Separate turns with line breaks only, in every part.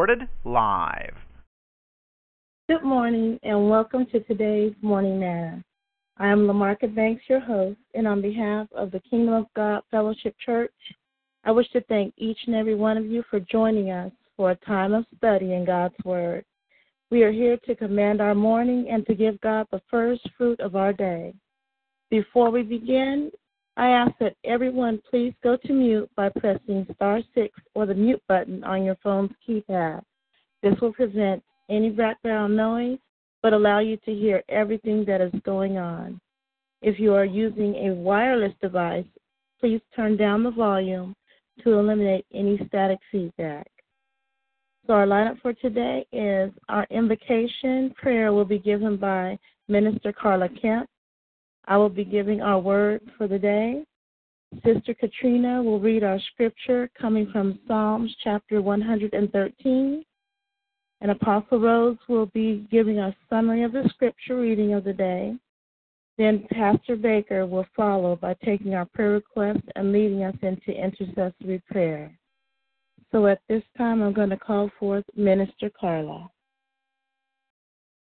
Recorded live.
Good morning and welcome to today's Morning Manna. I am Lamarca Banks, your host, and on behalf of the Kingdom of God Fellowship Church, I wish to thank each and every one of you for joining us for a time of study in God's Word. We are here to command our morning and to give God the first fruit of our day. Before we begin, I ask that everyone please go to mute by pressing star six or the mute button on your phone's keypad. This will prevent any background noise but allow you to hear everything that is going on. If you are using a wireless device, please turn down the volume to eliminate any static feedback. So, our lineup for today is our invocation prayer will be given by Minister Carla Kemp. I will be giving our word for the day. Sister Katrina will read our scripture coming from Psalms chapter 113. And Apostle Rose will be giving a summary of the scripture reading of the day. Then Pastor Baker will follow by taking our prayer requests and leading us into intercessory prayer. So at this time, I'm going to call forth Minister Carla.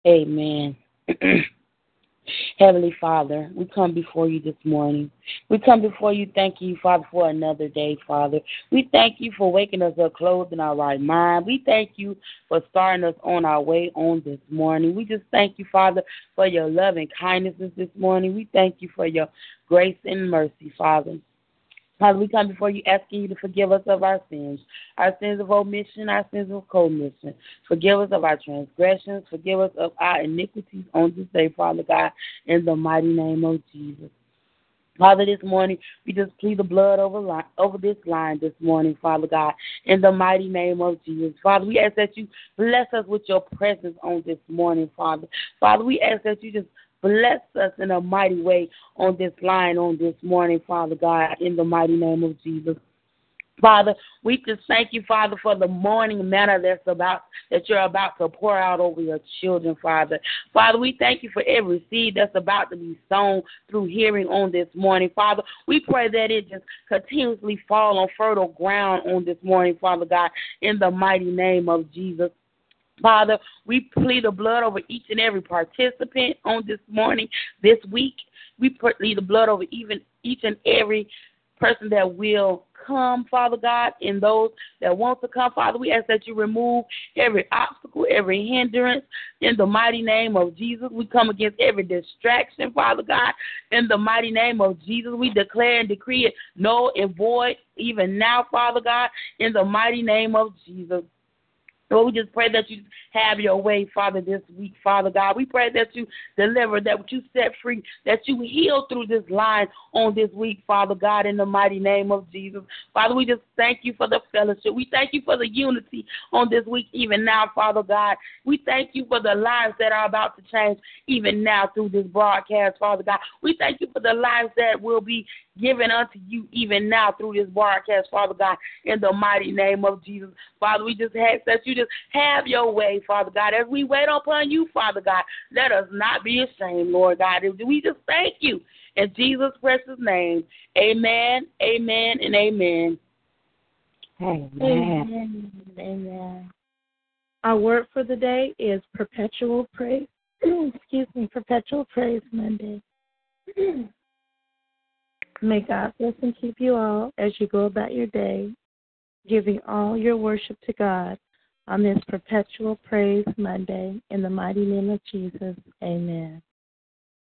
Amen. Heavenly Father, we come before you this morning. We come before you thank you, Father, for another day, Father. We thank you for waking us up clothed in our right mind. We thank you for starting us on our way on this morning. We just thank you, Father, for your love and kindnesses this morning. We thank you for your grace and mercy, Father. Father, we come before you asking you to forgive us of our sins, our sins of omission, our sins of commission. Forgive us of our transgressions. Forgive us of our iniquities on this day, Father God, in the mighty name of Jesus. Father, this morning we just plead the blood over line, over this line this morning, Father God, in the mighty name of Jesus. Father, we ask that you bless us with your presence on this morning, Father. Father, we ask that you just Bless us in a mighty way on this line on this morning, Father God, in the mighty name of Jesus. Father, we just thank you, Father, for the morning manna that's about that you're about to pour out over your children, Father. Father, we thank you for every seed that's about to be sown through hearing on this morning, Father. We pray that it just continuously fall on fertile ground on this morning, Father God, in the mighty name of Jesus. Father, we plead the blood over each and every participant on this morning, this week. We plead the blood over even each and every person that will come, Father God, and those that want to come, Father. We ask that you remove every obstacle, every hindrance in the mighty name of Jesus. We come against every distraction, Father God, in the mighty name of Jesus. We declare and decree it null and void even now, Father God, in the mighty name of Jesus. Lord, we just pray that you have your way, Father, this week, Father God. We pray that you deliver, that you set free, that you heal through this line on this week, Father God, in the mighty name of Jesus. Father, we just thank you for the fellowship. We thank you for the unity on this week, even now, Father God. We thank you for the lives that are about to change, even now, through this broadcast, Father God. We thank you for the lives that will be given unto you, even now, through this broadcast, Father God, in the mighty name of Jesus. Father, we just ask that you just have your way, Father God. As we wait upon you, Father God, let us not be ashamed, Lord God. We just thank you in Jesus' precious name. Amen, amen, and amen.
Amen. Amen. amen. Our word for the day is perpetual praise. Excuse me, perpetual praise Monday. May God bless and keep you all as you go about your day, giving all your worship to God Um, on this perpetual praise Monday. In the mighty name of Jesus, amen.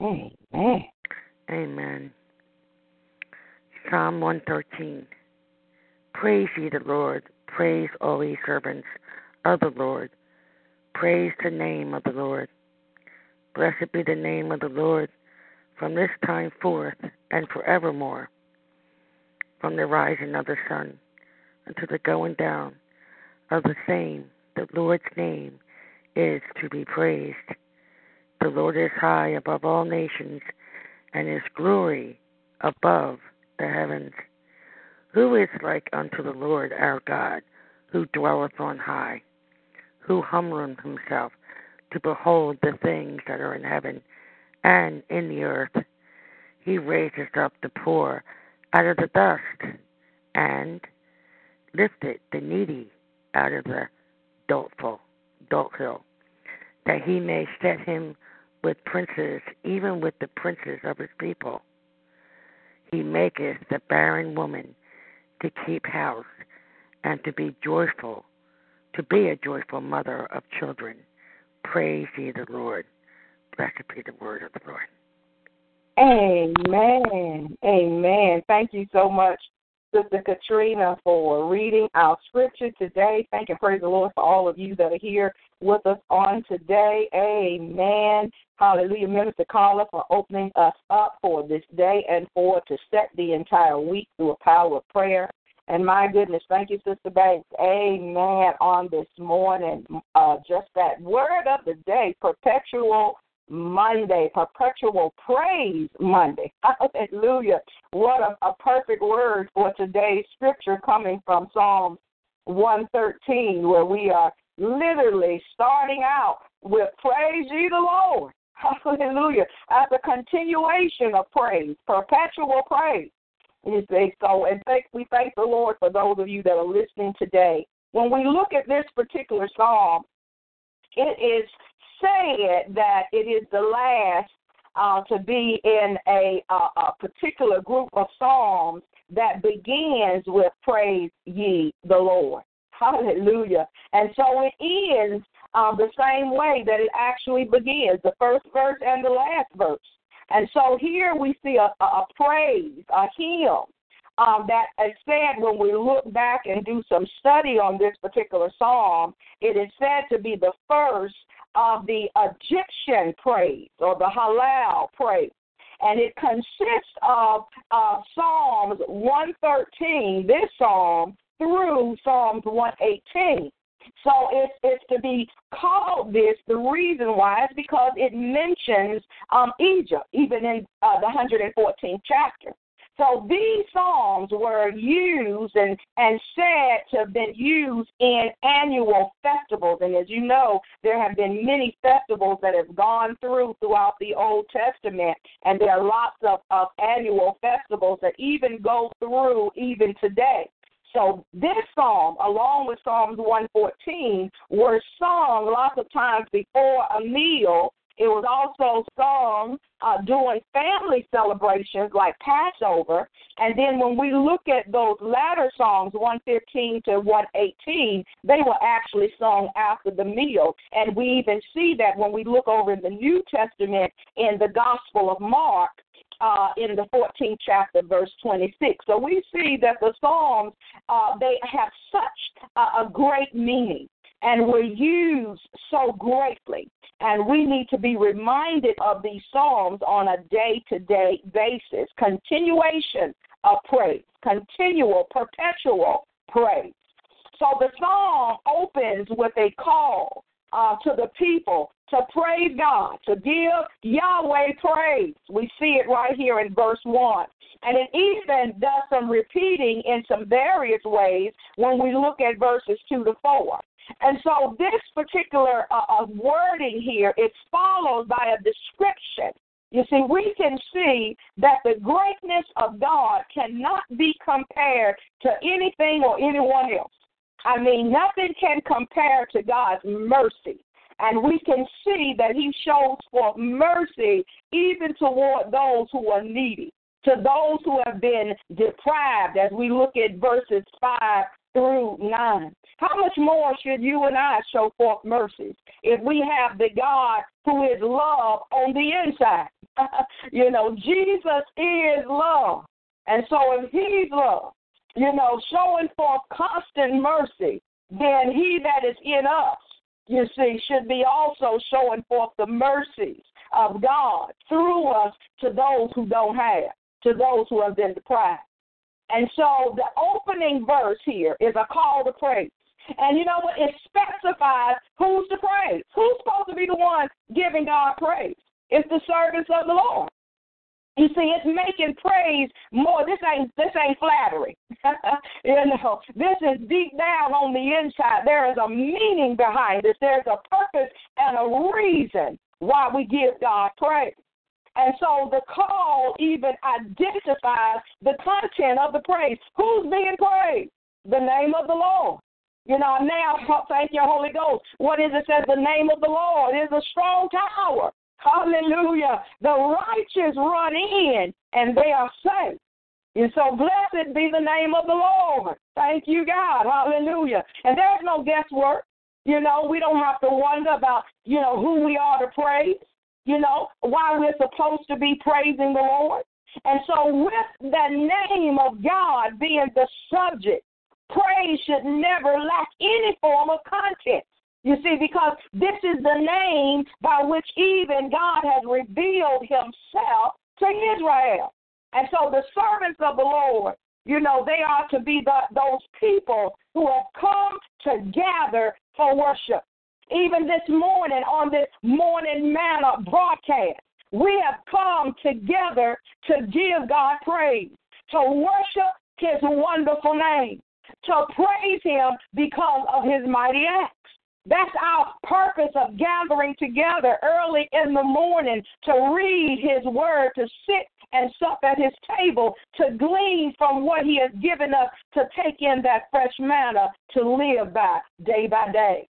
Amen. Amen. Psalm 113. Praise ye the Lord. Praise all ye servants of the Lord. Praise the name of the Lord. Blessed be the name of the Lord from this time forth and forevermore. from the rising of the sun until the going down of the same. The Lord's name is to be praised. The Lord is high above all nations, and his glory above the heavens. Who is like unto the Lord our God, who dwelleth on high, who humbleth himself to behold the things that are in heaven and in the earth? He raises up the poor out of the dust and lifted the needy out of the doleful, doleful, that he may set him with princes, even with the princes of his people. He maketh the barren woman to keep house and to be joyful, to be a joyful mother of children. Praise ye the Lord. Blessed be the word of the Lord.
Amen. Amen. Thank you so much, Sister Katrina, for reading our scripture today. Thank and praise the Lord for all of you that are here with us on today. Amen. Hallelujah. Minister Carla for opening us up for this day and for to set the entire week through a power of prayer. And my goodness, thank you, Sister Banks. Amen. On this morning, uh, just that word of the day, perpetual Monday, perpetual praise Monday. Hallelujah. What a, a perfect word for today's scripture coming from Psalm 113, where we are literally starting out with praise ye the Lord. Hallelujah. As a continuation of praise, perpetual praise. You see, so and thank we thank the Lord for those of you that are listening today. When we look at this particular psalm, it is said that it is the last uh, to be in a, a, a particular group of psalms that begins with praise ye the Lord. Hallelujah. And so it ends uh, the same way that it actually begins, the first verse and the last verse. And so here we see a, a praise, a hymn um, that is said when we look back and do some study on this particular psalm, it is said to be the first of the Egyptian praise or the Hallel praise. And it consists of uh, Psalms 113, this psalm, through Psalms 118. So it's, it's to be called this. The reason why is because it mentions um, Egypt, even in uh, the 114th chapter. So these psalms were used and, and said to have been used in annual festivals. And as you know, there have been many festivals that have gone through throughout the Old Testament, and there are lots of, of annual festivals that even go through even today. So this psalm, along with Psalms 114, were sung lots of times before a meal it was also sung uh, during family celebrations like Passover. And then when we look at those latter songs, 115 to 118, they were actually sung after the meal. And we even see that when we look over in the New Testament in the Gospel of Mark, uh, in the 14th chapter, verse 26. So we see that the Psalms, uh, they have such a, a great meaning and were used so greatly. And we need to be reminded of these Psalms on a day to day basis. Continuation of praise, continual, perpetual praise. So the psalm opens with a call uh, to the people to praise God, to give Yahweh praise. We see it right here in verse 1. And it even does some repeating in some various ways when we look at verses 2 to 4. And so this particular uh, uh, wording here is followed by a description. You see, we can see that the greatness of God cannot be compared to anything or anyone else. I mean, nothing can compare to God's mercy. And we can see that He shows for mercy even toward those who are needy, to those who have been deprived, as we look at verses 5 through 9. How much more should you and I show forth mercies if we have the God who is love on the inside? you know, Jesus is love. And so if he's love, you know, showing forth constant mercy, then he that is in us, you see, should be also showing forth the mercies of God through us to those who don't have, to those who have been deprived. And so the opening verse here is a call to praise. And you know what? It specifies who's to praise. Who's supposed to be the one giving God praise? It's the servants of the Lord. You see, it's making praise more. This ain't this ain't flattery. you know, this is deep down on the inside. There is a meaning behind this. There's a purpose and a reason why we give God praise. And so the call even identifies the content of the praise. Who's being praised? The name of the Lord. You know, now, thank you, Holy Ghost. What is it? Says the name of the Lord is a strong tower. Hallelujah. The righteous run in and they are safe. And so blessed be the name of the Lord. Thank you, God. Hallelujah. And there's no guesswork. You know, we don't have to wonder about, you know, who we are to praise, you know, why we're supposed to be praising the Lord. And so, with the name of God being the subject, praise should never lack any form of content. You see, because this is the name by which even God has revealed himself to Israel. And so the servants of the Lord, you know, they are to be the, those people who have come together for worship. Even this morning on this morning manna broadcast, we have come together to give God praise, to worship his wonderful name, to praise him because of his mighty acts. That's our purpose of gathering together early in the morning to read His Word, to sit and sup at His table, to glean from what He has given us, to take in that fresh manna to live by day by day.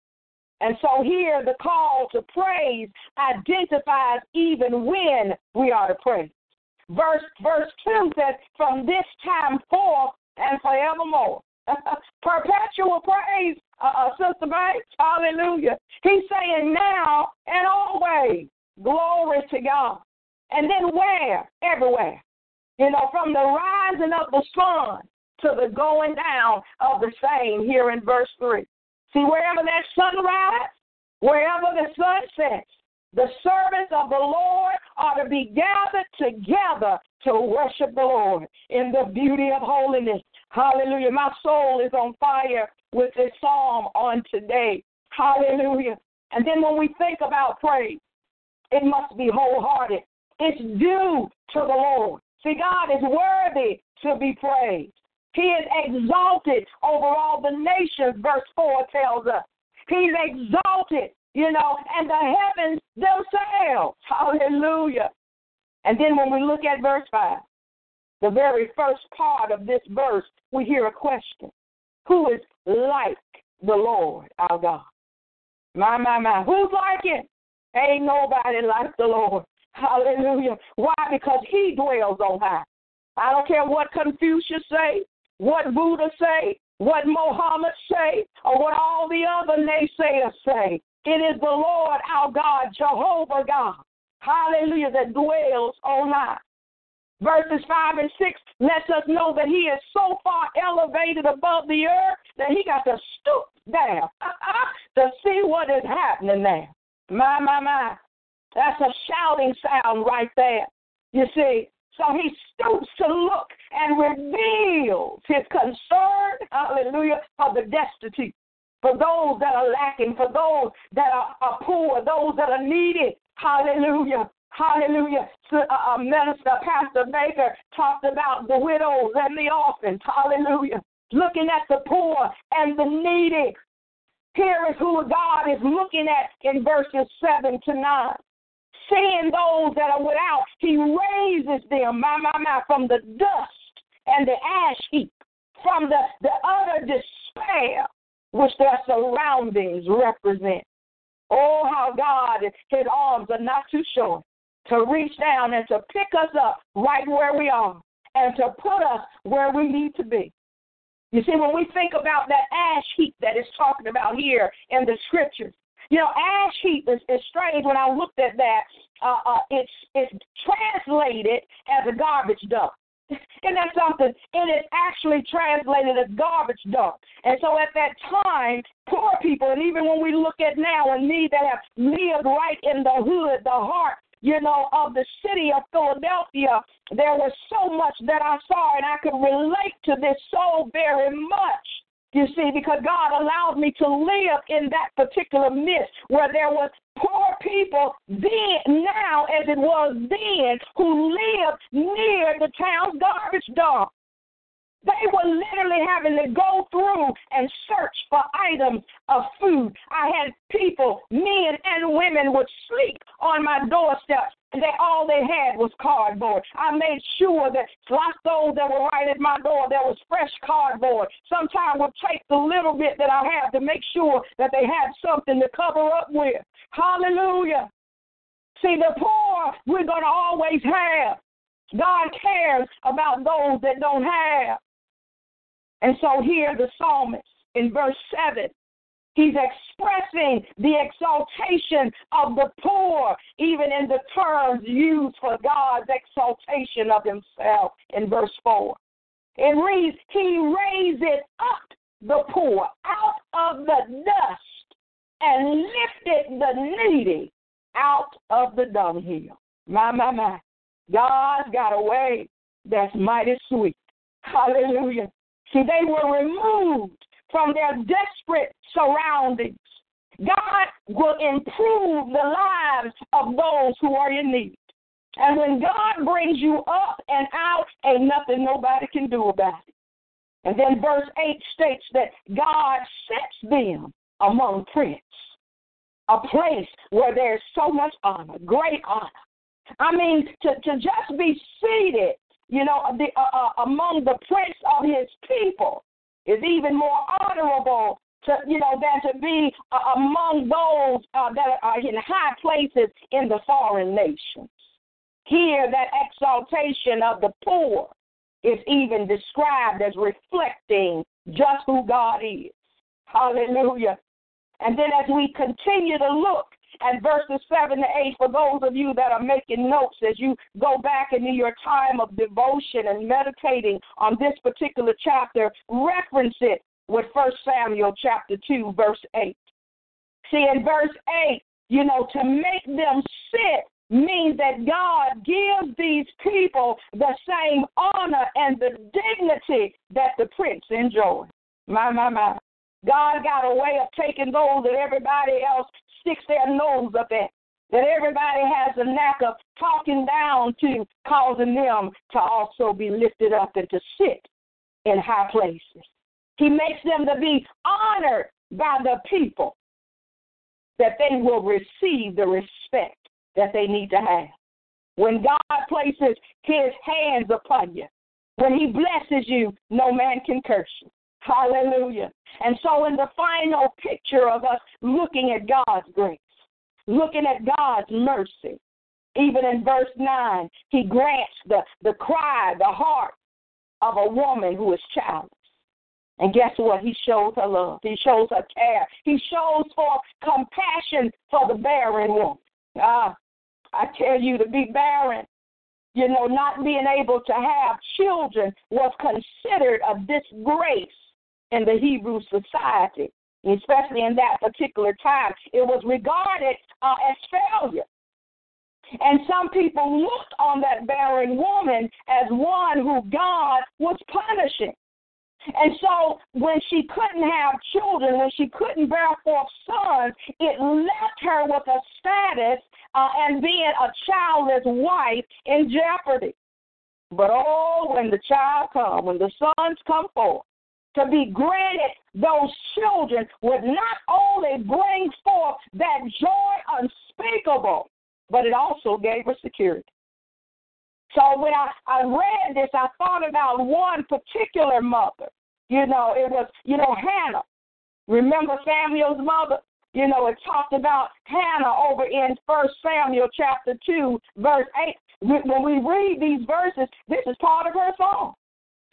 And so here the call to praise identifies even when we are to praise. Verse verse 2 says, From this time forth and forevermore. Perpetual praise, uh, uh, Sister Banks. Hallelujah. He's saying now and always. Glory to God. And then where? Everywhere. You know, from the rising of the sun to the going down of the same here in verse 3. See, wherever that sun rises, wherever the sun sets, the servants of the Lord are to be gathered together to worship the Lord in the beauty of holiness. Hallelujah. My soul is on fire with this psalm on today. Hallelujah. And then when we think about praise, it must be wholehearted. It's due to the Lord. See, God is worthy to be praised. He is exalted over all the nations, verse 4 tells us. He's exalted, you know, and the heavens themselves. Hallelujah. And then when we look at verse 5, the very first part of this verse, we hear a question Who is like the Lord our God? My, my, my. Who's like it? Ain't nobody like the Lord. Hallelujah. Why? Because he dwells on high. I don't care what Confucius say, what Buddha say, what Mohammed say, or what all the other naysayers say. It is the Lord our God, Jehovah God. Hallelujah, that dwells on high. Verses 5 and 6 lets us know that he is so far elevated above the earth that he got to stoop down to see what is happening there. My, my, my. That's a shouting sound right there. You see, so he stoops to look and reveals his concern, hallelujah, for the destitute, for those that are lacking, for those that are, are poor, those that are needy, hallelujah. Hallelujah. So, uh, uh, Minister Pastor Baker talked about the widows and the orphans. Hallelujah. Looking at the poor and the needy. Here is who God is looking at in verses 7 to 9. Seeing those that are without, he raises them, my, my, my, from the dust and the ash heap, from the, the utter despair which their surroundings represent. Oh, how God, his arms are not too short to reach down and to pick us up right where we are and to put us where we need to be. You see, when we think about that ash heap that is talking about here in the scriptures, you know, ash heap is, is strange. When I looked at that, uh, uh, it's it's translated as a garbage dump. Isn't that something? It is actually translated as garbage dump. And so at that time, poor people, and even when we look at now and me that have lived right in the hood, the heart you know, of the city of Philadelphia, there was so much that I saw, and I could relate to this so very much. You see, because God allowed me to live in that particular midst where there was poor people then, now as it was then, who lived near the town's garbage dump. They were literally having to go through and search for items of food. I had people, men and women, would sleep on my doorstep. And they all they had was cardboard. I made sure that like those that were right at my door, there was fresh cardboard. Sometimes would take the little bit that I have to make sure that they had something to cover up with. Hallelujah. See, the poor we're going to always have. God cares about those that don't have. And so here the psalmist in verse 7, he's expressing the exaltation of the poor, even in the terms used for God's exaltation of himself in verse 4. It reads, He raises up the poor out of the dust and lifted the needy out of the dunghill. My, my, my. God's got a way that's mighty sweet. Hallelujah. See, they were removed from their desperate surroundings. God will improve the lives of those who are in need. And when God brings you up and out, ain't nothing nobody can do about it. And then verse 8 states that God sets them among princes, a place where there's so much honor, great honor. I mean, to, to just be seated you know, the, uh, uh, among the prince of his people is even more honorable to, you know, than to be uh, among those uh, that are in high places in the foreign nations. Here, that exaltation of the poor is even described as reflecting just who God is. Hallelujah. And then as we continue to look and verses 7 to 8 for those of you that are making notes as you go back into your time of devotion and meditating on this particular chapter, reference it with 1 Samuel chapter 2, verse 8. See, in verse 8, you know, to make them sit means that God gives these people the same honor and the dignity that the prince enjoyed. My, my, my. God got a way of taking those that everybody else sticks their nose up at. That everybody has a knack of talking down to, causing them to also be lifted up and to sit in high places. He makes them to be honored by the people, that they will receive the respect that they need to have. When God places his hands upon you, when he blesses you, no man can curse you. Hallelujah. And so, in the final picture of us looking at God's grace, looking at God's mercy, even in verse 9, he grants the, the cry, the heart of a woman who is childless. And guess what? He shows her love. He shows her care. He shows for compassion for the barren woman. Ah, I tell you, to be barren, you know, not being able to have children was considered a disgrace in the Hebrew society, especially in that particular time. It was regarded uh, as failure. And some people looked on that barren woman as one who God was punishing. And so when she couldn't have children, when she couldn't bear forth sons, it left her with a status uh, and being a childless wife in jeopardy. But oh, when the child comes, when the sons come forth, to be granted those children would not only bring forth that joy unspeakable, but it also gave her security. So when I, I read this, I thought about one particular mother. You know, it was, you know, Hannah. Remember Samuel's mother? You know, it talked about Hannah over in First Samuel chapter 2, verse 8. When we read these verses, this is part of her song.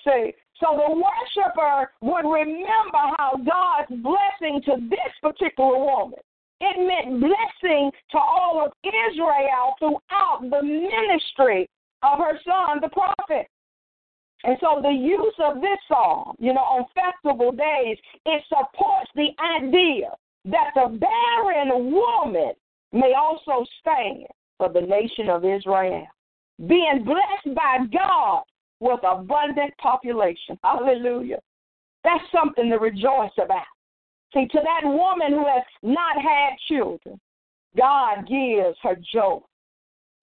See, so the worshiper would remember how God's blessing to this particular woman. It meant blessing to all of Israel throughout the ministry of her son, the prophet. And so the use of this song, you know, on festival days, it supports the idea that the barren woman may also stand for the nation of Israel. Being blessed by God with abundant population. Hallelujah. That's something to rejoice about. See, to that woman who has not had children, God gives her joy,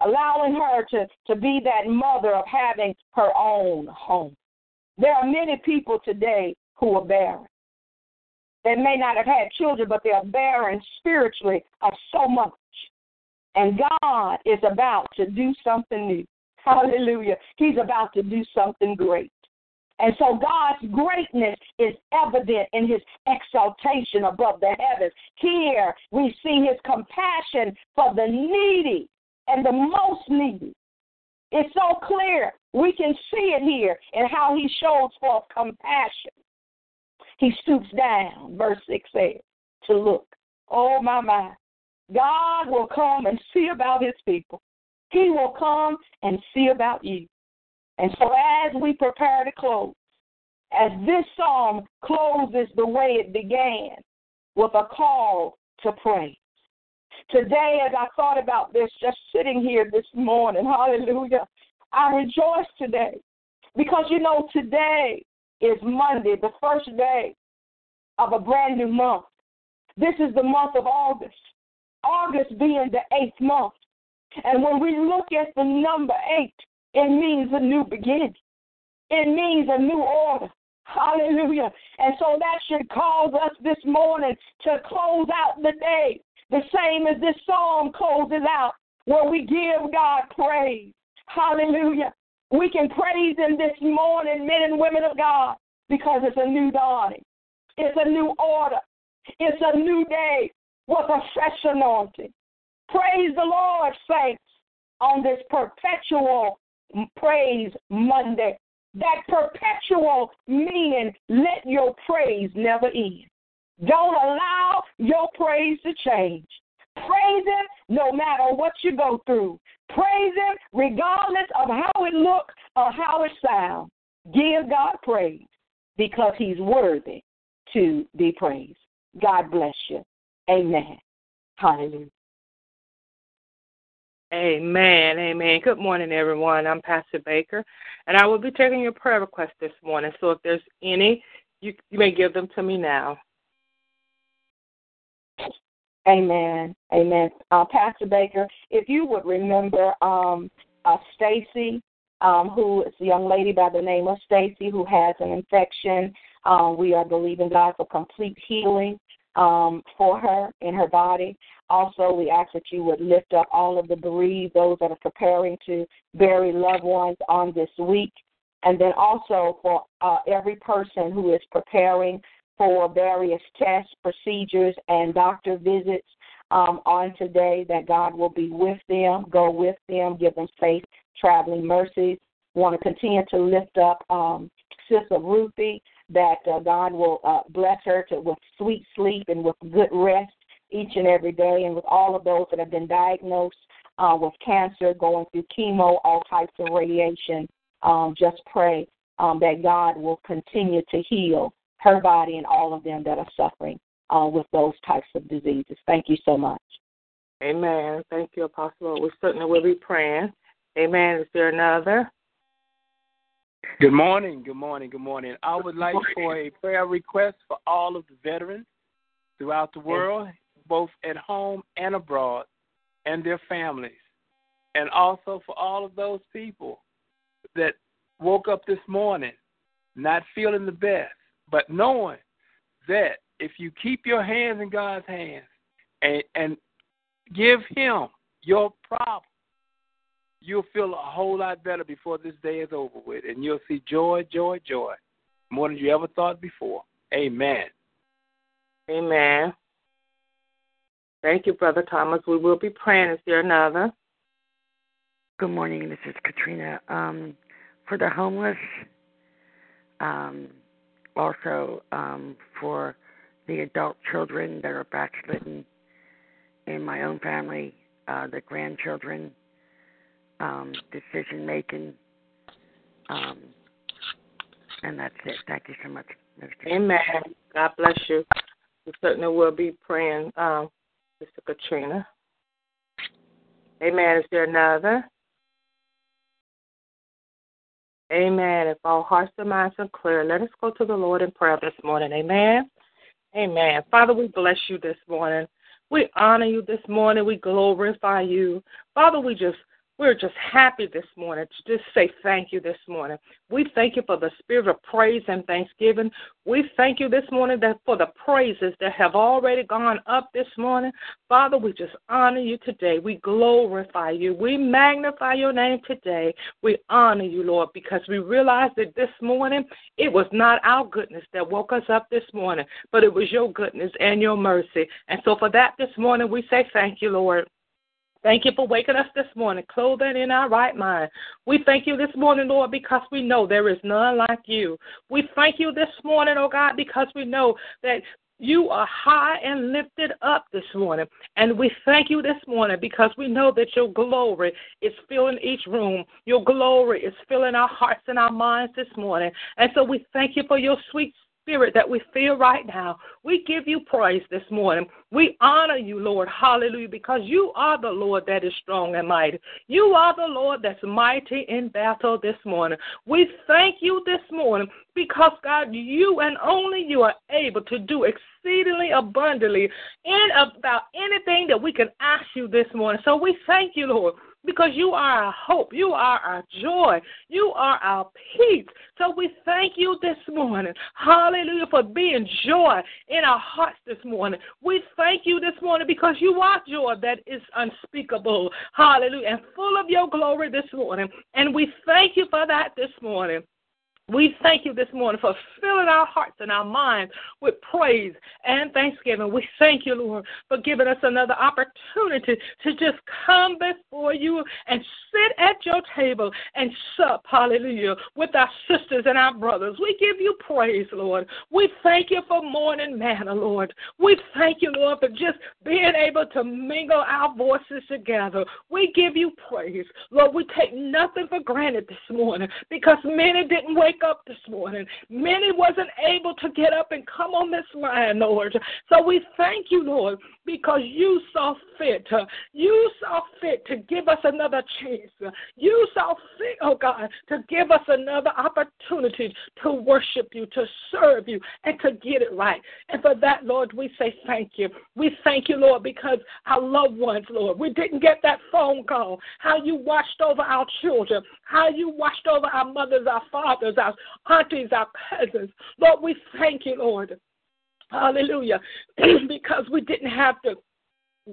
allowing her to, to be that mother of having her own home. There are many people today who are barren. They may not have had children, but they are barren spiritually of so much. And God is about to do something new. Hallelujah. He's about to do something great. And so God's greatness is evident in his exaltation above the heavens. Here we see his compassion for the needy and the most needy. It's so clear. We can see it here in how he shows forth compassion. He stoops down, verse 6 says, to look. Oh, my, my. God will come and see about his people. He will come and see about you. And so as we prepare to close, as this psalm closes the way it began with a call to pray. Today, as I thought about this, just sitting here this morning, hallelujah, I rejoice today because you know, today is Monday, the first day of a brand new month. This is the month of August, August being the eighth month. And when we look at the number eight, it means a new beginning. It means a new order. Hallelujah. And so that should cause us this morning to close out the day the same as this psalm closes out, where we give God praise. Hallelujah. We can praise Him this morning, men and women of God, because it's a new dawning. It's a new order. It's a new day with a fresh anointing. Praise the Lord, saints, on this perpetual praise Monday. That perpetual meaning, let your praise never end. Don't allow your praise to change. Praise Him no matter what you go through. Praise Him regardless of how it looks or how it sounds. Give God praise because He's worthy to be praised. God bless you. Amen. Hallelujah.
Amen. Amen. Good morning, everyone. I'm Pastor Baker, and I will be taking your prayer request this morning. So if there's any, you, you may give them to me now.
Amen. Amen. Uh, Pastor Baker, if you would remember um, uh, Stacy, um, who is a young lady by the name of Stacy who has an infection. Uh, we are believing God for complete healing um, for her in her body. Also, we ask that you would lift up all of the bereaved, those that are preparing to bury loved ones on this week. And then also for uh, every person who is preparing for various tests, procedures, and doctor visits um, on today, that God will be with them, go with them, give them faith, traveling mercies. Want to continue to lift up um, Sister Ruthie that uh, God will uh, bless her to, with sweet sleep and with good rest each and every day, and with all of those that have been diagnosed uh, with cancer, going through chemo, all types of radiation. Um, just pray um, that God will continue to heal her body and all of them that are suffering uh, with those types of diseases. Thank you so much.
Amen. Thank you, Apostle. We certainly will be praying. Amen. Is there another?
Good morning, good morning, good morning. I would like for a prayer request for all of the veterans throughout the world, both at home and abroad, and their families. And also for all of those people that woke up this morning not feeling the best, but knowing that if you keep your hands in God's hands and, and give Him your problem, you'll feel a whole lot better before this day is over with, and you'll see joy, joy, joy, more than you ever thought before. Amen.
Amen. Thank you, Brother Thomas. We will be praying. Is there another?
Good morning. This is Katrina. Um, for the homeless, um, also um, for the adult children that are backslidden in my own family, uh, the grandchildren, um, decision making. Um, and that's it. Thank you so much.
Amen. God bless you. We certainly will be praying, um, Katrina. Amen. Is there another? Amen. If all hearts and minds are clear, let us go to the Lord in prayer this morning. Amen. Amen. Father, we bless you this morning. We honor you this morning. We glorify you. Father, we just we're just happy this morning to just say thank you this morning. We thank you for the spirit of praise and thanksgiving. We thank you this morning that for the praises that have already gone up this morning. Father, we just honor you today. We glorify you. We magnify your name today. We honor you, Lord, because we realize that this morning it was not our goodness that woke us up this morning, but it was your goodness and your mercy. And so for that this morning, we say thank you, Lord. Thank you for waking us this morning, clothing in our right mind. We thank you this morning, Lord, because we know there is none like you. We thank you this morning, oh God, because we know that you are high and lifted up this morning. And we thank you this morning because we know that your glory is filling each room. Your glory is filling our hearts and our minds this morning. And so we thank you for your sweet spirit that we feel right now. We give you praise this morning. We honor you, Lord. Hallelujah, because you are the Lord that is strong and mighty. You are the Lord that's mighty in battle this morning. We thank you this morning because, God, you and only you are able to do exceedingly abundantly in about anything that we can ask you this morning. So we thank you, Lord because you are our hope. You are our joy. You are our peace. So we thank you this morning. Hallelujah for being joy in our hearts this morning. We thank you this morning because you are joy that is unspeakable. Hallelujah. And full of your glory this morning. And we thank you for that this morning. We thank you this morning for filling our hearts and our minds with praise and thanksgiving. We thank you, Lord, for giving us another opportunity to just come before you and sit at your table and sup, hallelujah, with our sisters and our brothers. We give you praise, Lord. We thank you for morning manna, Lord. We thank you, Lord, for just being able to mingle our voices together. We give you praise. Lord, we take nothing for granted this morning because many didn't wake wake up this morning. Many wasn't able to get up and come on this line, Lord. So we thank you, Lord, because you saw fit. You saw fit to give us another chance. You saw fit, oh God, to give us another opportunity to worship you, to serve you, and to get it right. And for that, Lord, we say thank you. We thank you, Lord, because our loved ones, Lord, we didn't get that phone call. How you watched over our children, how you watched over our mothers, our fathers, our aunties, our cousins. Lord, we thank you, Lord. Hallelujah. because we didn't have to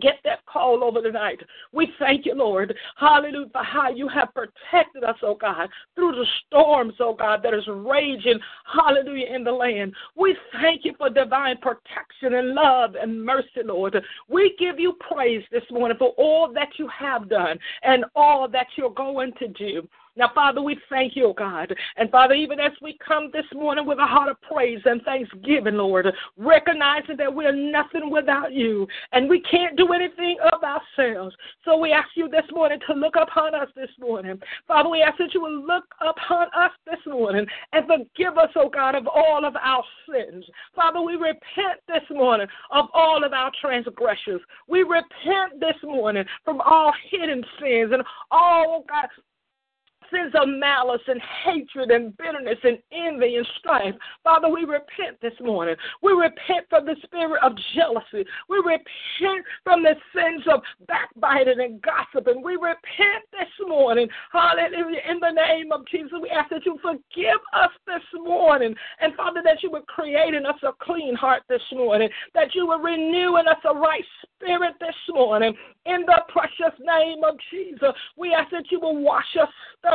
get that call over tonight. We thank you, Lord. Hallelujah, for how you have protected us, oh God, through the storms, oh God, that is raging, hallelujah, in the land. We thank you for divine protection and love and mercy, Lord. We give you praise this morning for all that you have done and all that you're going to do. Now, Father, we thank you, God. And Father, even as we come this morning with a heart of praise and thanksgiving, Lord, recognizing that we are nothing without you and we can't do anything of ourselves. So we ask you this morning to look upon us this morning. Father, we ask that you will look upon us this morning and forgive us, oh God, of all of our sins. Father, we repent this morning of all of our transgressions. We repent this morning from all hidden sins and all, oh God, sins of malice and hatred and bitterness and envy and strife. Father, we repent this morning. We repent from the spirit of jealousy. We repent from the sins of backbiting and gossiping. We repent this morning. Hallelujah. In the name of Jesus, we ask that you forgive us this morning. And Father, that you would create in us a clean heart this morning, that you would renew in us a right spirit this morning. In the precious name of Jesus, we ask that you will wash us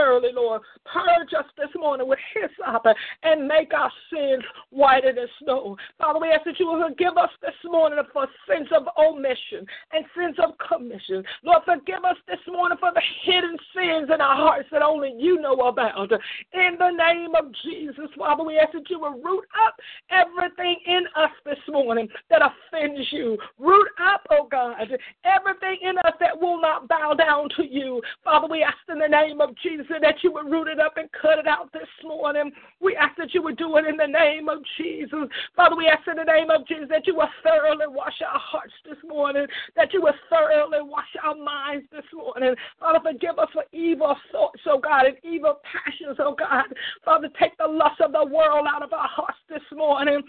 thoroughly, Lord. Purge us this morning with hyssop and make our sins whiter than snow. Father, we ask that you will forgive us this morning for sins of omission and sins of commission. Lord, forgive us this morning for the hidden sins in our hearts that only you know about. In the name of Jesus, Father, we ask that you will root up everything in us this morning that offends you. Root up, oh God, everything in us that will not bow down to you. Father, we ask in the name of Jesus that you would root it up and cut it out this morning. We ask that you would do it in the name of Jesus. Father, we ask in the name of Jesus that you will thoroughly wash our hearts this morning, that you will thoroughly wash our minds this morning. Father, forgive us for evil thoughts, oh God, and evil passions, oh God. Father, take the lust of the world out of our hearts this morning.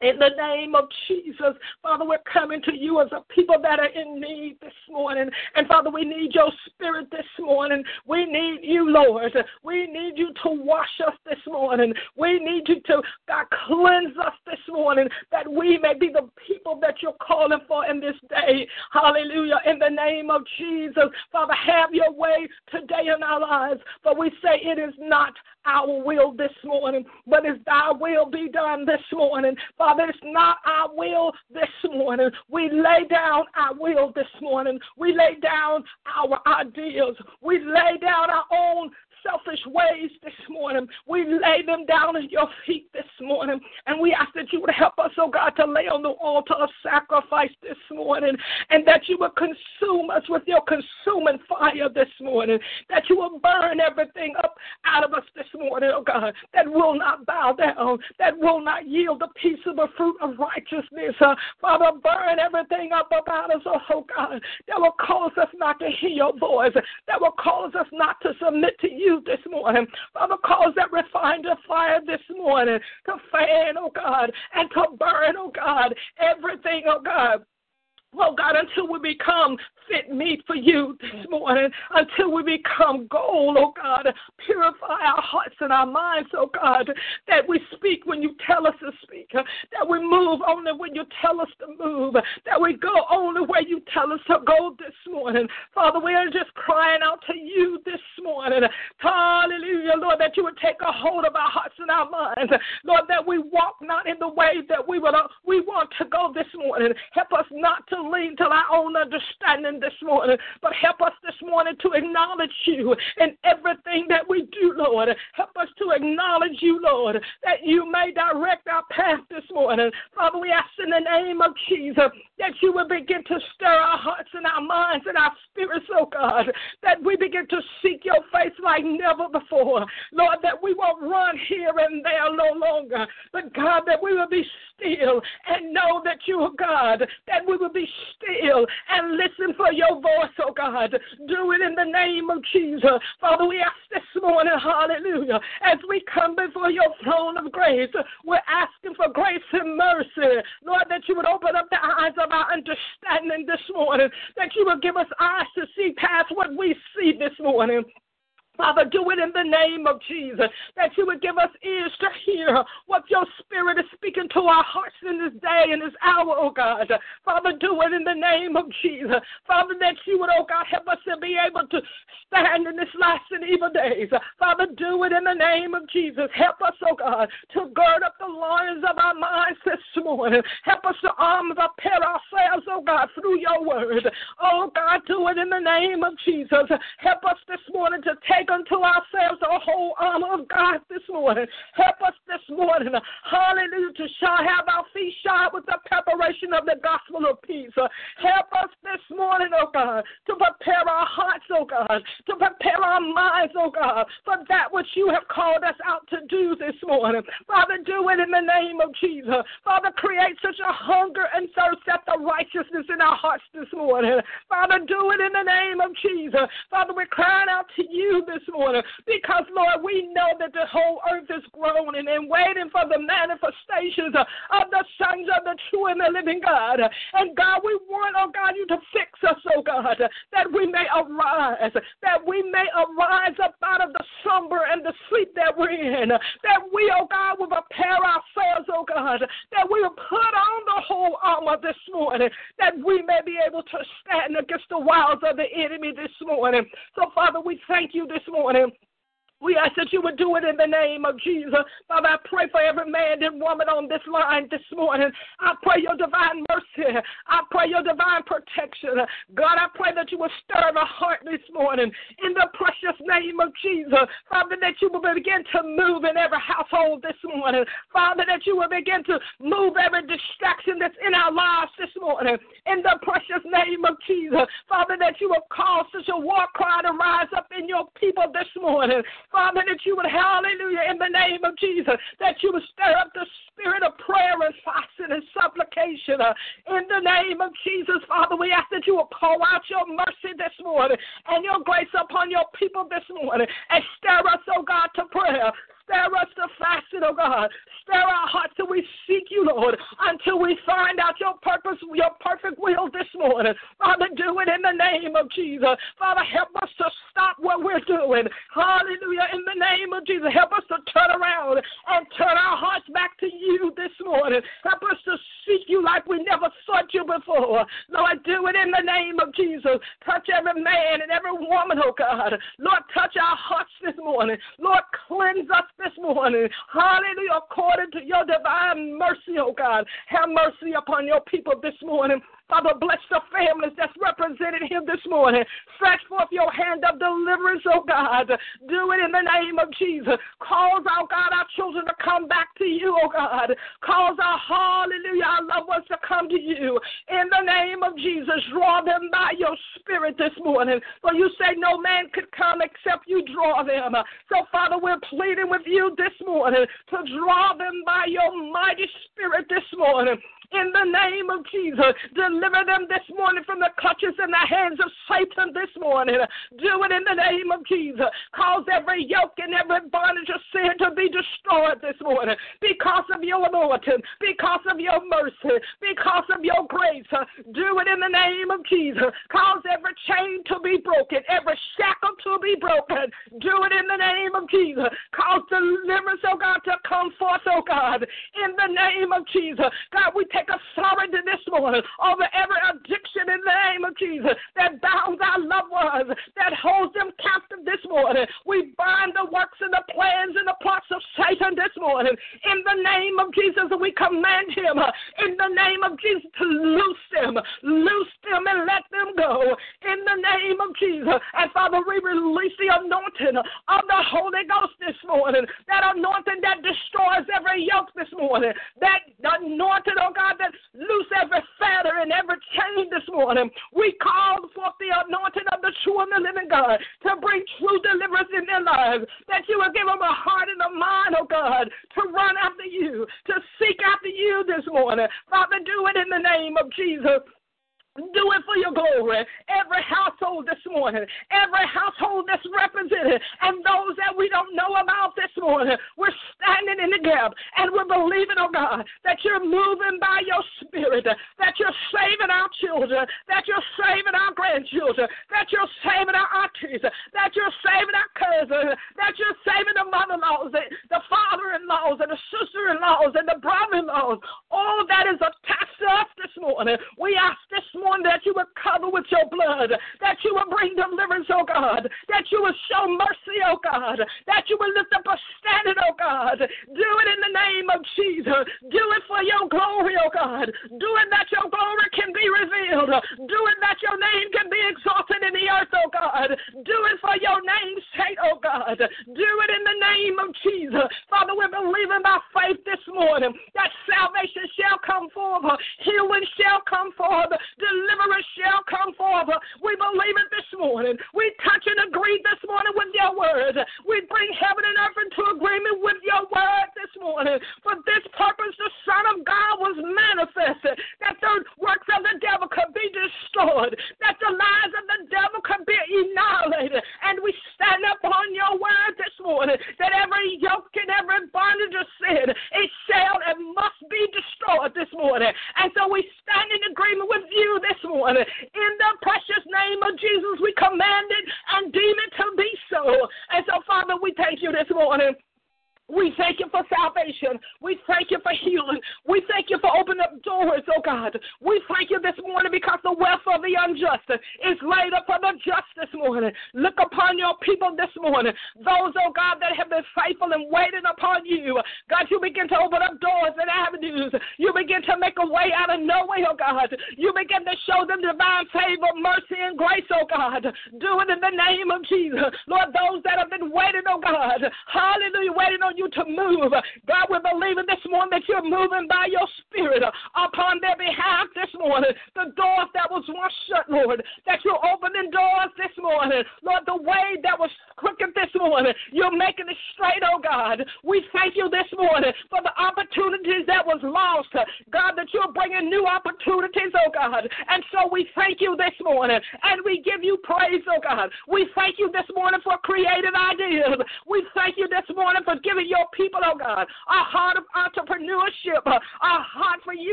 In the name of Jesus, Father, we're coming to you as a people that are in need this morning. And Father, we need your spirit this morning. We need you, Lord. We need you to wash us this morning. We need you to God, cleanse us this morning that we may be the people that you're calling for in this day. Hallelujah. In the name of Jesus, Father, have your way today in our lives. For we say it is not our will this morning, but it's thy will be done this morning. Father, it's not our will this morning. We lay down our will this morning. We lay down our ideas. We lay down our own selfish ways this morning. We lay them down at your feet this morning. And we ask that you would help us, oh God, to lay on the altar of sacrifice this morning. And that you would consume us with your consuming fire this morning. That you will burn everything up out of us this morning, oh God, that will not bow down, that will not yield the peace of the fruit of righteousness. Uh, Father, burn everything up about us, oh God, that will cause us not to hear your voice, that will cause us not to submit to you this morning. Father, cause that refined fire this morning to fan, oh God, and to burn, oh God, everything, oh God Oh God, until we become fit meat for you this morning until we become gold, oh God. Purify our hearts and our minds, oh God, that we speak when you tell us to speak, that we move only when you tell us to move, that we go only where you tell us to go this morning. Father, we are just crying out to you this morning. Hallelujah, Lord, that you would take a hold of our hearts and our minds. Lord, that we walk not in the way that we would uh, we want to go this morning. Help us not to lean to our own understanding this morning, but help us this morning to acknowledge you in everything that we do, Lord. Help us to acknowledge you, Lord, that you may direct our path this morning. Father, we ask in the name of Jesus that you will begin to stir our hearts and our minds and our spirits, oh God, that we begin to seek your face like never before. Lord, that we won't run here and there no longer, but God, that we will be still and know that you are God, that we will be still and listen for your voice, oh God. Do it in the name of Jesus. Father, we ask this morning, hallelujah, as we come before your throne of grace, we're asking for grace and mercy. Lord, that you would open up the eyes of our understanding this morning, that you would give us eyes to see past what we see this morning. Father, do it in the name of Jesus, that you would give us ears to hear what your spirit is speaking to our hearts in this day and this hour, oh God. Father, do it in the name of Jesus. Father, that you would, oh God, help us to be able to stand in this last and evil days. Father, do it in the name of Jesus. Help us, oh God, to gird up the loins of our minds this morning. Help us to arm prepare ourselves, oh God, through your word. Oh God, do it in the name of Jesus. Help us this morning to take take unto ourselves the whole armor of God this morning. Help us this morning, hallelujah, to shine, have our feet shod with the preparation of the gospel of peace. Help us this morning, oh God, to prepare our hearts, oh God, to prepare our minds, oh God, for that which you have called us out to do this morning. Father, do it in the name of Jesus. Father, create such a hunger and thirst after righteousness in our hearts this morning. Father, do it in the name of Jesus. Father, we're crying out to you this morning because, Lord, we know that the whole earth is groaning and waiting for the manifestations of the sons of the true and the living God. And God, we want, oh God, you to fix us, oh God, that we may arise, that we may arise up out of the slumber and the sleep that we're in, that we, oh God, will prepare ourselves, oh God, that we will put on the whole armor this morning, that we may be able to stand against the wiles of the enemy this morning. So, Father, we thank you this morning We ask that you would do it in the name of Jesus. Father, I pray for every man and woman on this line this morning. I pray your divine mercy. I pray your divine protection. God, I pray that you will stir the heart this morning in the precious name of Jesus. Father, that you will begin to move in every household this morning. Father, that you will begin to move every distraction that's in our lives this morning in the precious name of Jesus. Father, that you will cause such a war cry to rise up in your people this morning. Father, that you would, hallelujah, in the name of Jesus, that you would stir up the spirit of prayer and fasting and supplication. Uh, in the name of Jesus, Father, we ask that you will pour out your mercy this morning and your grace upon your people this morning and stir us, oh God, to prayer. Stir us to fasting, oh God. Stir our hearts till we seek you, Lord, until we find out your purpose, your perfect will this morning. Father, do it in the name of Jesus. Father, help us to stop what we're doing. Hallelujah. In the name of Jesus, help us to turn around and turn our hearts back to you this morning. Help us to seek you like we never sought you before. Lord, do it in the name of Jesus. Touch every man and every woman, oh God. Lord, touch our hearts this morning. Lord, cleanse us this morning. Hallelujah. According to your divine mercy, oh God. Have mercy upon your people this morning. Father, bless the families that's represented here this morning. Stretch forth your hand of deliverance, oh God. Do it in the name of Jesus. Cause, oh God, our children to come back to you, oh God. Cause our hallelujah, our loved ones to come to you. In the name of Jesus, draw them by your spirit this morning. For you say no man could come except you draw them. So, Father, we're pleading with you this morning to draw them by your mighty spirit this morning in the name of Jesus. Deliver them this morning from the clutches and the hands of Satan this morning. Do it in the name of Jesus. Cause every yoke and every bondage of sin to be destroyed this morning because of your anointing, because of your mercy, because of your grace. Uh, do it in the name of Jesus. Cause every chain to be broken, every shackle to be broken. Do it in the name of Jesus. Cause deliverance, oh God, to come forth, oh God, in the name of Jesus. God, this over every addiction in the name of Jesus that bounds our loved ones, that holds them captive this morning. We bind the works and the plans and the plots of Satan this morning. In the name of Jesus, we command him, in the name of Jesus, to loose them, loose them and let them go. In the name of Jesus. And Father, we release the anointing of the Holy Ghost this morning. That anointing that destroys every yoke this morning. That anointing, oh God, God, that loose every fetter and every chain this morning. We call forth the anointing of the true and the living God to bring true deliverance in their lives. That you will give them a heart and a mind, oh God, to run after you, to seek after you this morning. Father, do it in the name of Jesus. Do it for your glory. Every household this morning, every household that's represented, and those that we don't know about this morning, we're standing in the gap and we're believing, oh God, that you're moving by your spirit, that you're saving our children, that you're saving our grandchildren, that you're saving our aunties, that you're saving our cousins, that you're saving the mother in laws, the, the father in laws, and the sister in laws, and the brother in laws. All that is attached to us this morning. We ask this morning one that you would cover with your blood, that you would bring deliverance, oh God, that you would show mercy, oh God, that you would lift up a standard, oh God. Do it in the name of Jesus. Do it for your glory, oh God. Do it that your glory can be revealed. Do it that your name can be exalted in the earth, oh God. Do it for your name's sake, oh God. Do it in the name of Jesus. Father, we're believing by faith this morning that salvation shall come forth, healing shall come forth, deliverance shall come forth. We believe it this morning. We touch and agree this morning with your word. We bring heaven and earth into agreement with your word this morning.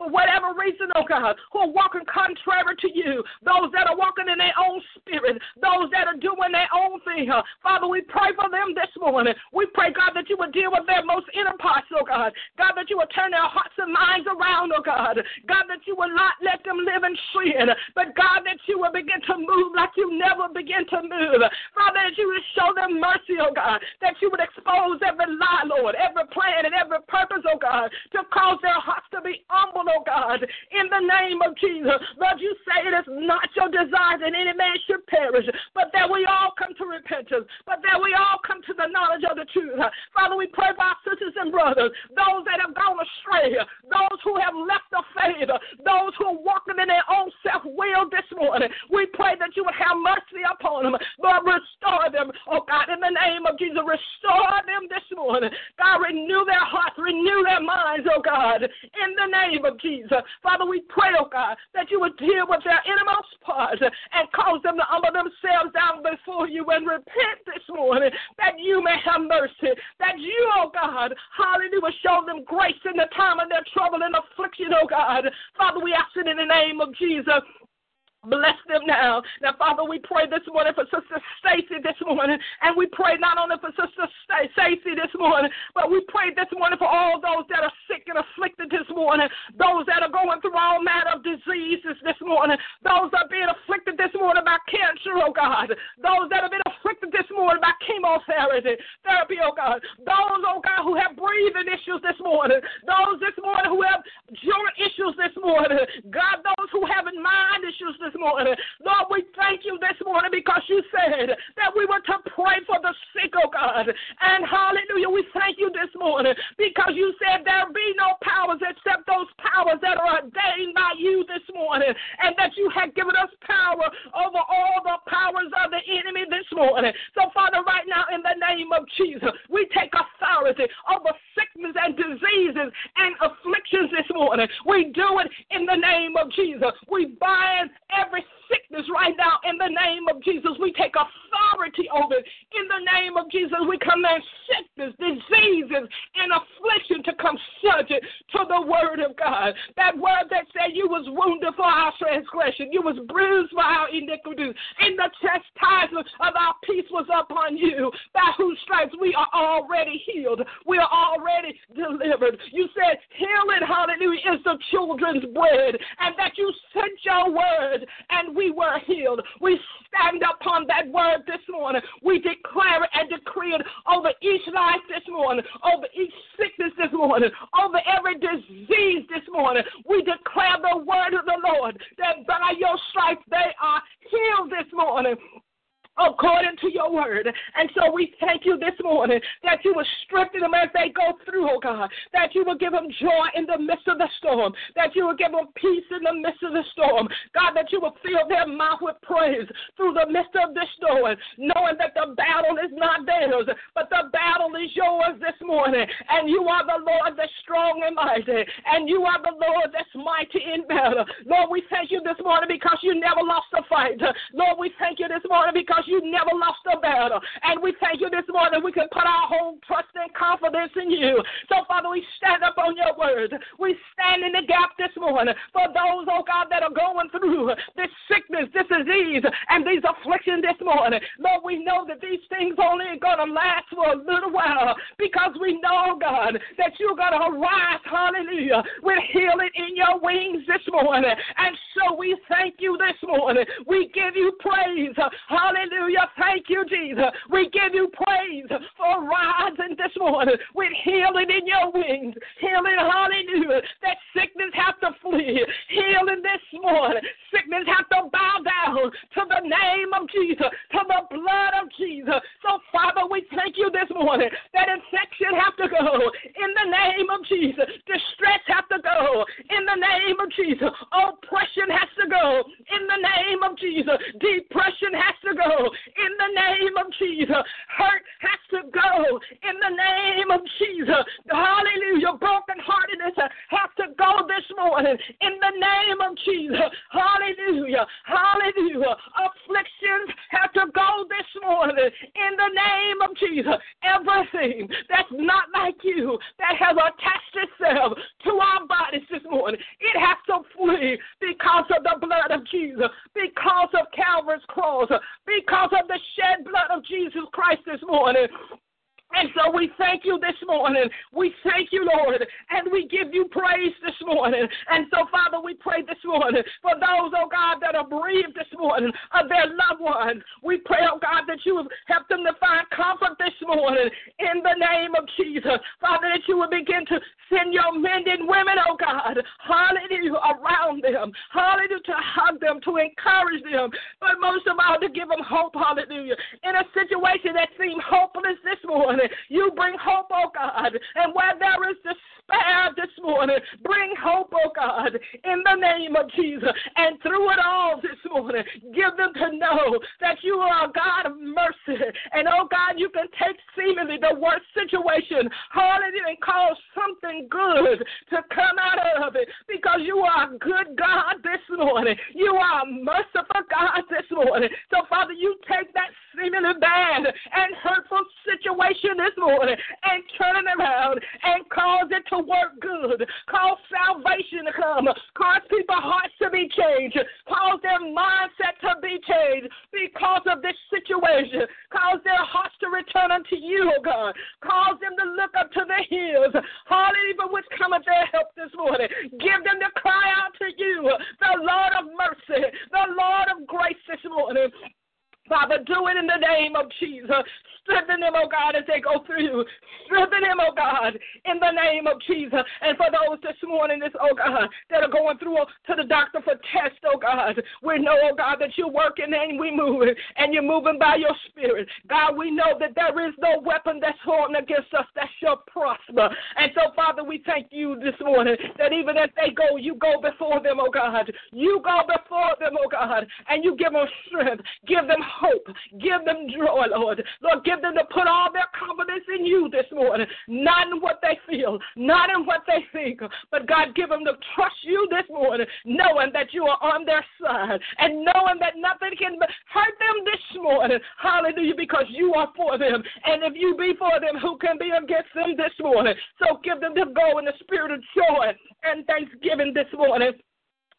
For whatever reason, oh God, who are walking contrary to you, those that are walking in their own spirit, those that are doing their own thing, Father, we pray for them this morning. We pray, God, that you would deal with their most inner parts, oh God. God, that you would turn their hearts and minds around, oh God. God, that you will not let them live in sin, but God, that you will begin to move like you never begin to move. Father, that you would show them mercy, oh God, that you would expose every lie, Lord, every plan and every purpose, oh God, to cause their hearts to be humble, oh God, in the name of Jesus. Lord, you say it is not your desire that any man should perish, but that we all come to repentance, but that we all come to the knowledge of the truth. Father, we pray for our sisters and brothers, those that have gone astray, those who have left the faith, those who are walking in their own self will this morning. We pray that you would have mercy upon them. Lord, restore them. Oh God, in the name of Jesus, restore them this morning. God, renew their hearts, renew their minds, oh God, in the name of Jesus. Father, we pray, oh God, that you would deal with their innermost parts and cause them to humble themselves down before you and repent this morning that you may have mercy, that you, oh God, hallelujah, show them grace in the time of their trouble and affliction, oh God. Father, we ask it in the name of Jesus. Bless them now. Now, Father, we pray this morning for Sister Stacy this morning, and we pray not only for Sister Stacy this morning, but we pray this morning for all those that are sick and afflicted this morning, those that are going through all manner of diseases this morning, those that are being afflicted this morning by cancer, oh God, those that have been afflicted this morning by chemotherapy, therapy, oh God, those, oh God, who have breathing issues this morning, those this morning who have joint issues this morning, God, those who have mind issues this this morning. Lord, we thank you this morning because you said that we were to pray for the sick, oh God. And hallelujah, we thank you this morning because you said there be no powers except those powers that are ordained by you this morning, and that you have given us power over all the powers of the enemy this morning. So, Father, right now, in the name of Jesus, we take authority over sickness and diseases and afflictions this morning. We do it in the name of Jesus. We bind every sickness right now in the name of Jesus. We take authority over it. In the name of Jesus, we command sickness, diseases, and affliction to come subject to the word of God. That word that said you was wounded for our transgression, you was bruised for our iniquities, and the chastisement of our peace was upon you. By whose stripes we are already healed. We are already delivered. You said healing, hallelujah, is the children's bread, and that you sent your word and we were healed. We stand upon that word this morning. We declare it and decree it over each life this morning, over each sickness this morning, over every disease this morning. We declare the word of the Lord that by your stripes they are healed this morning according to your word. And so we thank you this morning that you will strengthen them as they go through, oh God, that you will give them joy in the midst of the storm, that you will give them peace in the midst of the storm. God, that you will fill their mouth with praise through the midst of the storm, knowing that the battle is not theirs, but the battle is yours this morning. And you are the Lord that's strong and mighty, and you are the Lord that's mighty in battle. Lord, we thank you this morning because you never lost a fight. Lord, we thank you this morning because you never lost a battle. And we thank you this morning we can put our whole trust and confidence in you. So, Father, we stand up on your word. We stand in the gap this morning for those, oh God, that are going through this sickness, this disease, and these afflictions this morning. Lord, we know that these things only are going to last for a little while because we know, God, that you're going to arise, hallelujah, with healing in your wings this morning. And so we thank you this morning. We give you praise. Hallelujah. Thank you, Jesus. We give you praise for rising this morning with healing in your wings. Healing, hallelujah. That sickness have to flee. Healing this morning. Sickness have to bow down to the name of Jesus, to the blood of Jesus. So, Father, we thank you this morning that infection have to go in the name of Jesus. Distress have to go in the name of Jesus. Oppression has to go in the name of Jesus. Depression has to go in the name of Jesus. Hurt has to go in the name of Jesus. Hallelujah. Brokenheartedness has to go this morning in the name of Jesus. Hallelujah. Hallelujah. Hallelujah. Afflictions have to go this morning in the name of Jesus. Everything that's not like you that has attached itself to our bodies this morning, it has to flee because of the blood of Jesus, because of Calvary's cross, because of the shed blood of Jesus Christ this morning. And so we thank you this morning. We thank you, Lord, and we give you praise this morning. And so, Father, we pray this morning for those, oh God, that are bereaved this morning of their loved ones. We pray, oh God, that you have help them to find comfort this morning in the name of Jesus. Father, that you will begin to send your men and women, oh God, hallelujah, around them. Hallelujah, to hug them, to encourage them, but most of all, to give them hope, hallelujah. In a situation that seemed hopeless this morning, morning. You bring hope, oh God. And where there is despair this morning, bring hope, oh God, in the name of Jesus. And through it all this morning, give them to know that you are a God of mercy. And oh God, you can take seemingly the worst situation, hallelujah, and cause something good to come out of it because you are a good God this morning. You are a merciful God this morning. So, Father, you take that seemingly bad and hurtful situation this morning and turn it around and cause it to work good. Cause salvation to come. Cause people's hearts to be changed. Cause their mindset to be changed because of this situation. Cause their hearts to return unto you, oh God. Cause them to look up to the hills. Hallelujah, which cometh their help this morning. Give them to cry out to you, the Lord of mercy, the Lord of grace this morning. Father, do it in the name of Jesus. Strengthen them, oh God, as they go through. Strengthen them, oh God, in the name of Jesus. And for those this morning, this, oh God, that are going through to the doctor for tests, oh God, we know, oh God, that you're working and we moving, and you're moving by your spirit. God, we know that there is no weapon that's formed against us that shall prosper. And so, Father, we thank you this morning that even as they go, you go before them, oh God. You go before them, oh God, and you give them strength, give them hope. Give them joy, Lord. Lord, give them to put all their confidence in you this morning, not in what they feel, not in what they think, but God, give them to trust you this morning, knowing that you are on their side and knowing that nothing can hurt them this morning. Hallelujah, because you are for them. And if you be for them, who can be against them this morning? So give them to go in the spirit of joy and thanksgiving this morning.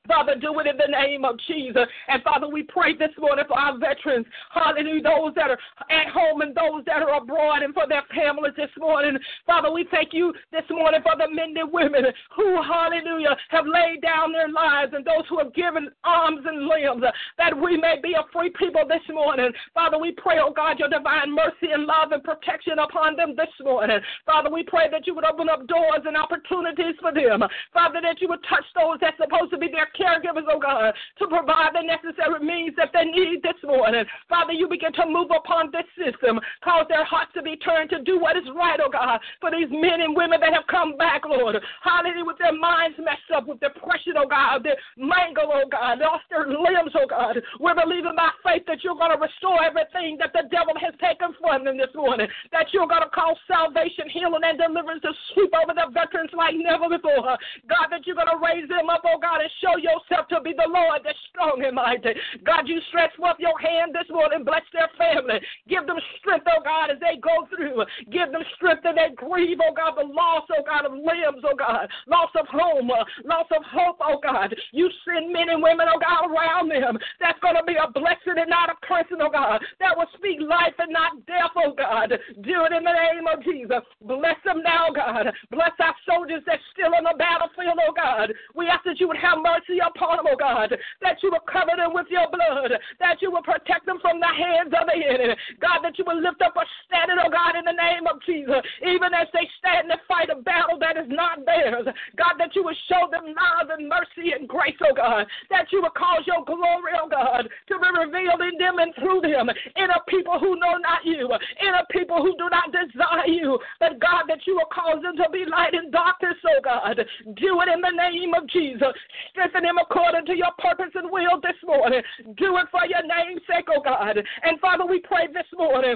Father, do it in the name of Jesus. And Father, we pray this morning for our veterans. Hallelujah. Those that are at home and those that are abroad and for their families this morning. Father, we thank you this morning for the men and women who, hallelujah, have laid down their lives and those who have given arms and limbs that we may be a free people this morning. Father, we pray, oh God, your divine mercy and love and protection upon them this morning. Father, we pray that you would open up doors and opportunities for them. Father, that you would touch those that's supposed to be their caregivers, oh God, to provide the necessary means that they need this morning. Father, you begin to move upon this system, cause their hearts to be turned to do what is right, oh God, for these men and women that have come back, Lord. Hallelujah, with their minds messed up, with depression, oh God, their mangle, oh God, lost their limbs, oh God. We're believing by faith that you're going to restore everything that the devil has taken from them this morning, that you're going to cause salvation, healing, and deliverance to sweep over the veterans like never before. God, that you're going to raise them up, oh God, and show yourself to be the Lord that's strong and mighty. God, you stretch forth your hand this morning, bless their family. Give them strength, oh God, as they go through. Give them strength as they grieve, oh God, the loss, oh God, of limbs, oh God, loss of home, uh, loss of hope, oh God. You send men and women, oh God, around them. That's going to be a blessing and not a cursing, oh God. That will speak life and not death, oh God. Do it in the name of Jesus. Bless them now, God. Bless our soldiers that's still on the battlefield, oh God. We ask that you would have mercy upon them, oh God. That you will cover them with your blood. That you will protect them from the hands of the enemy. God, that you will lift up a standard, oh God, in the name of Jesus. Even as they stand and fight a battle that is not theirs. God, that you will show them love and mercy and grace, oh God. That you will cause your glory, oh God, to be revealed in them and through them. In a people who know not you. In a people who do not desire you. But God, that you will cause them to be light in darkness, oh God. Do it in the name of Jesus. Strengthen them according to your purpose and will this morning. Do it for your name's sake, oh God. And Father, we pray this morning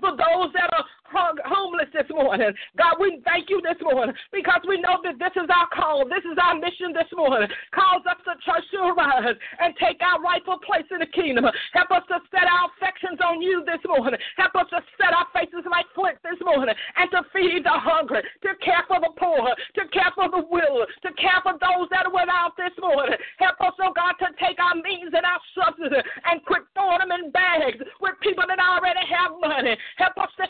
for those that are homeless this morning. God, we thank you this morning because we know that this is our call. This is our mission this morning. Calls us to church to arise and take our rightful place in the kingdom. Help us to set our affections on you this morning. Help us to set our faces like flint this morning and to feed the hungry, to care for the poor, to care for the widow, to care for those that are without this morning. Help us, oh God, to take our means and our substance and quit throwing them in bags with people that already have money. Help us God,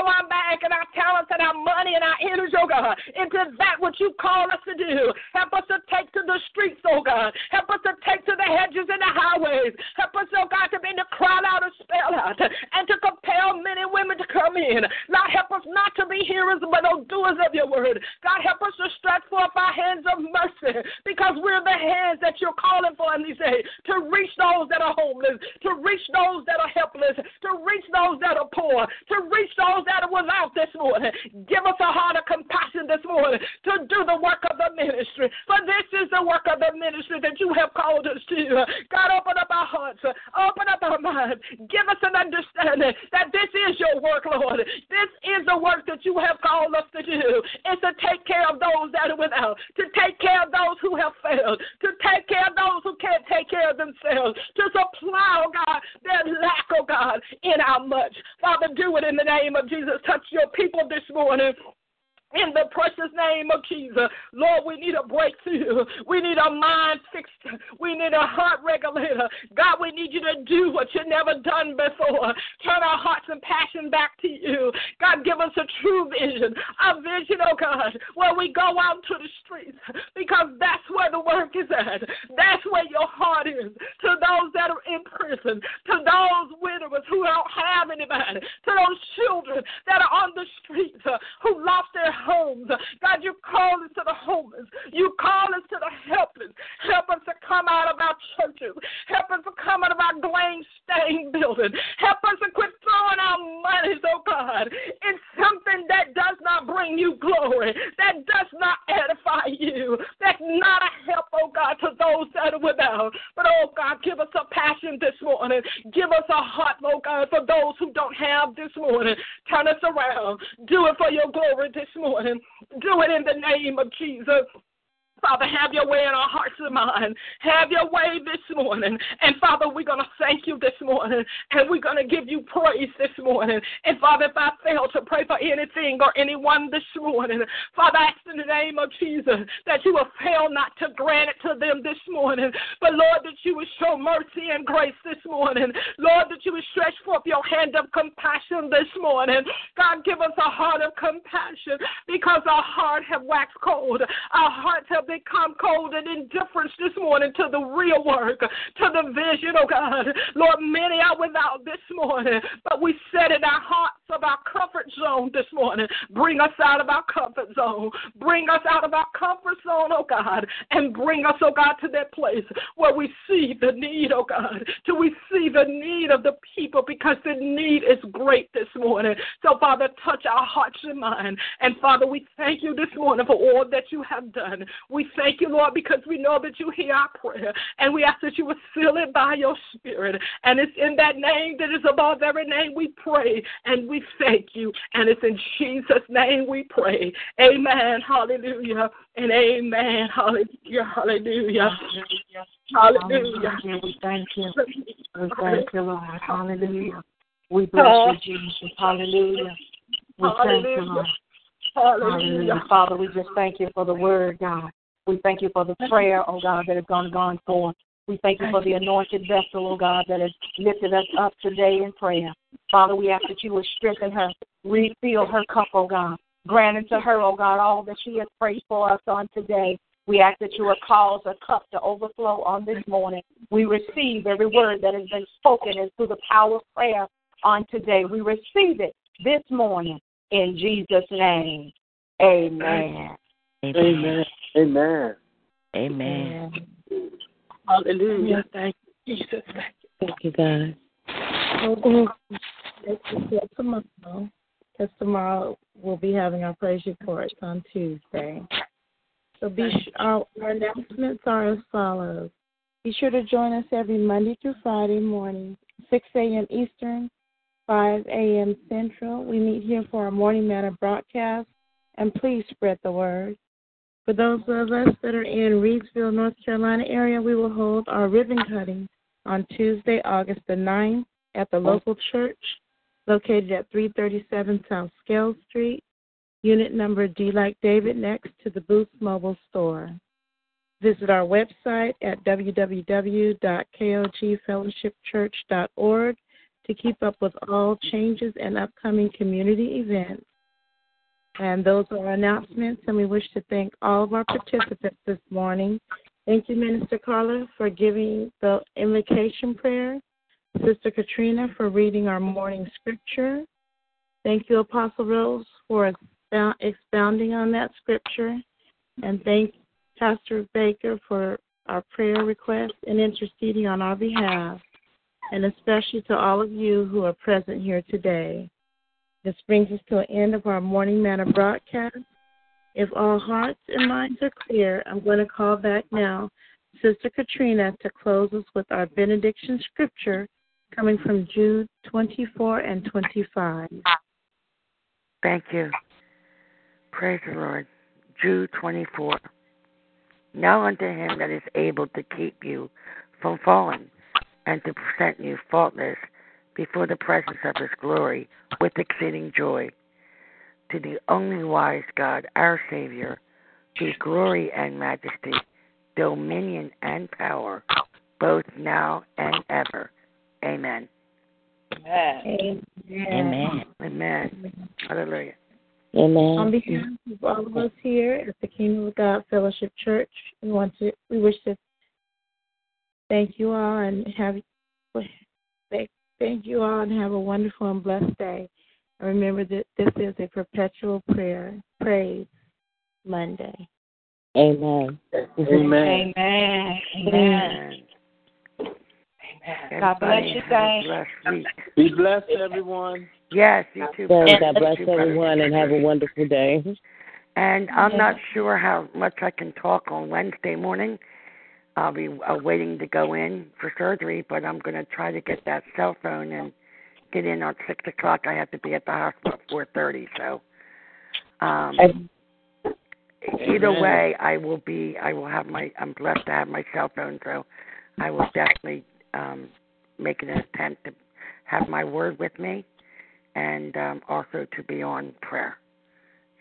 our bag and our talents and our money and our energy, oh God, into that which you call us to do. Help us to take to the streets, oh God. Help us to take to the hedges and the highways. Help us, oh God, to be to cry out and spell out and to compel men and women to come in. Lord, help us not to be hearers but no doers of your word. God, help us to stretch forth our hands of mercy because we're the hands that you're calling for in these days to reach those that are homeless, to reach those that are helpless, to reach those that are poor, to reach those that are without this morning. Give us a heart of compassion this morning to do the work of the ministry. For this is the work of the ministry that you have called us to. God, open up our hearts, open up our minds. Give us an understanding that this is your work, Lord. This is the work that you have called us to do. It's to take care of those that are without, to take care of those who have failed, to take care of those who can't take care of themselves, to supply, oh God, their lack, oh God, in our much. Father, do it in the name of Jesus. Touch your people this morning. In the precious name of Jesus. Lord, we need a breakthrough. We need a mind fixed. We need a heart regulator. God, we need you to do what you've never done before. Turn our hearts and passion back to you. God, give us a true vision. A vision, oh God, where we go out to the streets because that's where the work is at. That's where your heart is. To those that are in prison, to those widowers who don't have anybody, to those children that are on the streets uh, who lost their homes. God, you call us to the homeless. You call us to the helpless. Help us to come out of our churches. Help us to come out of our blame stained building. Help us to quit throwing our monies, oh God, in something that does not bring you glory, that does not edify you, that's not a help, oh God, to those that are without. But oh God, give us a passion this morning. Give us a heart, oh God, for those who don't have this morning. Turn us around. Do it for your glory this morning Do it in the name of Jesus. Father, have your way in our hearts and minds. Have your way this morning. And Father, we're going to thank you this morning. And we're going to give you praise this morning. And Father, if I fail to pray for anything or anyone this morning, Father, I ask in the name of Jesus that you will fail not to grant it to them this morning. But Lord, that you would show mercy and grace this morning. Lord, that you would stretch forth your hand of compassion this morning. God, give us a heart of compassion because our heart have waxed cold. Our hearts have become cold and indifference this morning to the real work, to the vision, oh God. Lord, many are without this morning, but we set in our hearts of our comfort zone this morning. Bring us out of our comfort zone. Bring us out of our comfort zone, oh God, and bring us, oh God, to that place where we see the need, oh God, till we see the need of the people because the need is great this morning. So, Father, touch our hearts and minds. And, Father, we thank you this morning for all that you have done. We we thank you, Lord, because we know that you hear our prayer. And we ask that you would seal it by your spirit. And it's in that name that is above every name we pray. And we thank you. And it's in Jesus' name we pray. Amen. Hallelujah. And amen. Hallelujah. Hallelujah. Hallelujah.
We thank you. We thank you, Lord. Hallelujah. We bless you, Jesus. Hallelujah. We thank you, Lord. Hallelujah. Father, we just thank you for the word, God. We thank you for the prayer, oh God, that has gone gone forth. We thank you for the anointed vessel, oh God, that has lifted us up today in prayer. Father, we ask that you would strengthen her, refill her cup, oh God. Grant unto her, oh God, all that she has prayed for us on today. We ask that you will cause a cup to overflow on this morning. We receive every word that has been spoken and through the power of prayer on today. We receive it this morning in Jesus' name. Amen.
Amen. Amen.
Amen.
Hallelujah. Thank you, Jesus.
Thank you, God.
Oh, Till tomorrow, because tomorrow we'll be having our praise reports on Tuesday. So be sh- our, our announcements are as follows. Be sure to join us every Monday through Friday morning, 6 a.m. Eastern, 5 a.m. Central. We meet here for our Morning Manna broadcast, and please spread the word. For those of us that are in Reidsville, North Carolina area, we will hold our ribbon cutting on Tuesday, August the 9th at the local church located at 337 South Scale Street, unit number D like David next to the Boost Mobile Store. Visit our website at www.kogfellowshipchurch.org to keep up with all changes and upcoming community events. And those are our announcements, and we wish to thank all of our participants this morning. Thank you, Minister Carla, for giving the invocation prayer. Sister Katrina for reading our morning scripture. Thank you, Apostle Rose, for expounding on that scripture. And thank Pastor Baker for our prayer request and interceding on our behalf. And especially to all of you who are present here today. This brings us to an end of our Morning Manna broadcast. If all hearts and minds are clear, I'm going to call back now Sister Katrina to close us with our benediction scripture coming from Jude 24 and 25.
Thank you. Praise the Lord. Jude 24. Now unto him that is able to keep you from falling and to present you faultless before the presence of his glory with exceeding joy. To the only wise God, our Savior, be glory and majesty, dominion and power, both now and ever. Amen.
Amen.
Amen. Amen. Hallelujah. Amen.
On behalf of all of us here at the Kingdom of God Fellowship Church, we want to we wish to thank you all and have thank thank you all and have a wonderful and blessed day. And remember that this is a perpetual prayer praise Monday.
Amen.
Amen.
Amen. Amen.
Amen.
God bless you,
have a
saints.
Be blessed, everyone.
Yes, you too.
God bless
You too, brother.
everyone and have a wonderful day.
And I'm not sure how much I can talk on Wednesday morning. I'll be uh, waiting to go in for surgery, but I'm going to try to get that cell phone and get in at six o'clock. I have to be at the hospital at four thirty. So, um, either way, I will be. I will have my. I'm blessed to have my cell phone, so I will definitely um, make an attempt to have my word with me, and um, also to be on prayer.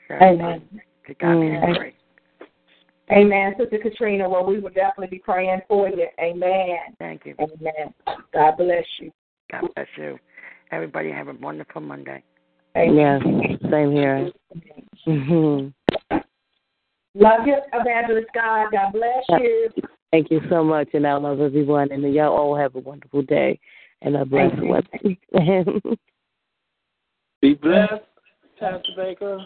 So,
Amen.
To God
Mm.
glory.
Amen. Sister Katrina, well, we will definitely be praying for you. Amen.
Thank you.
Amen. God bless you.
God bless you. Everybody have a wonderful Monday.
Yeah, same here. Mhm.
Love you, Evangelist God. God bless you.
Thank you so much, and I love everyone. And y'all all have a wonderful day and a blessed
Thank
one.
Be blessed, Pastor Baker.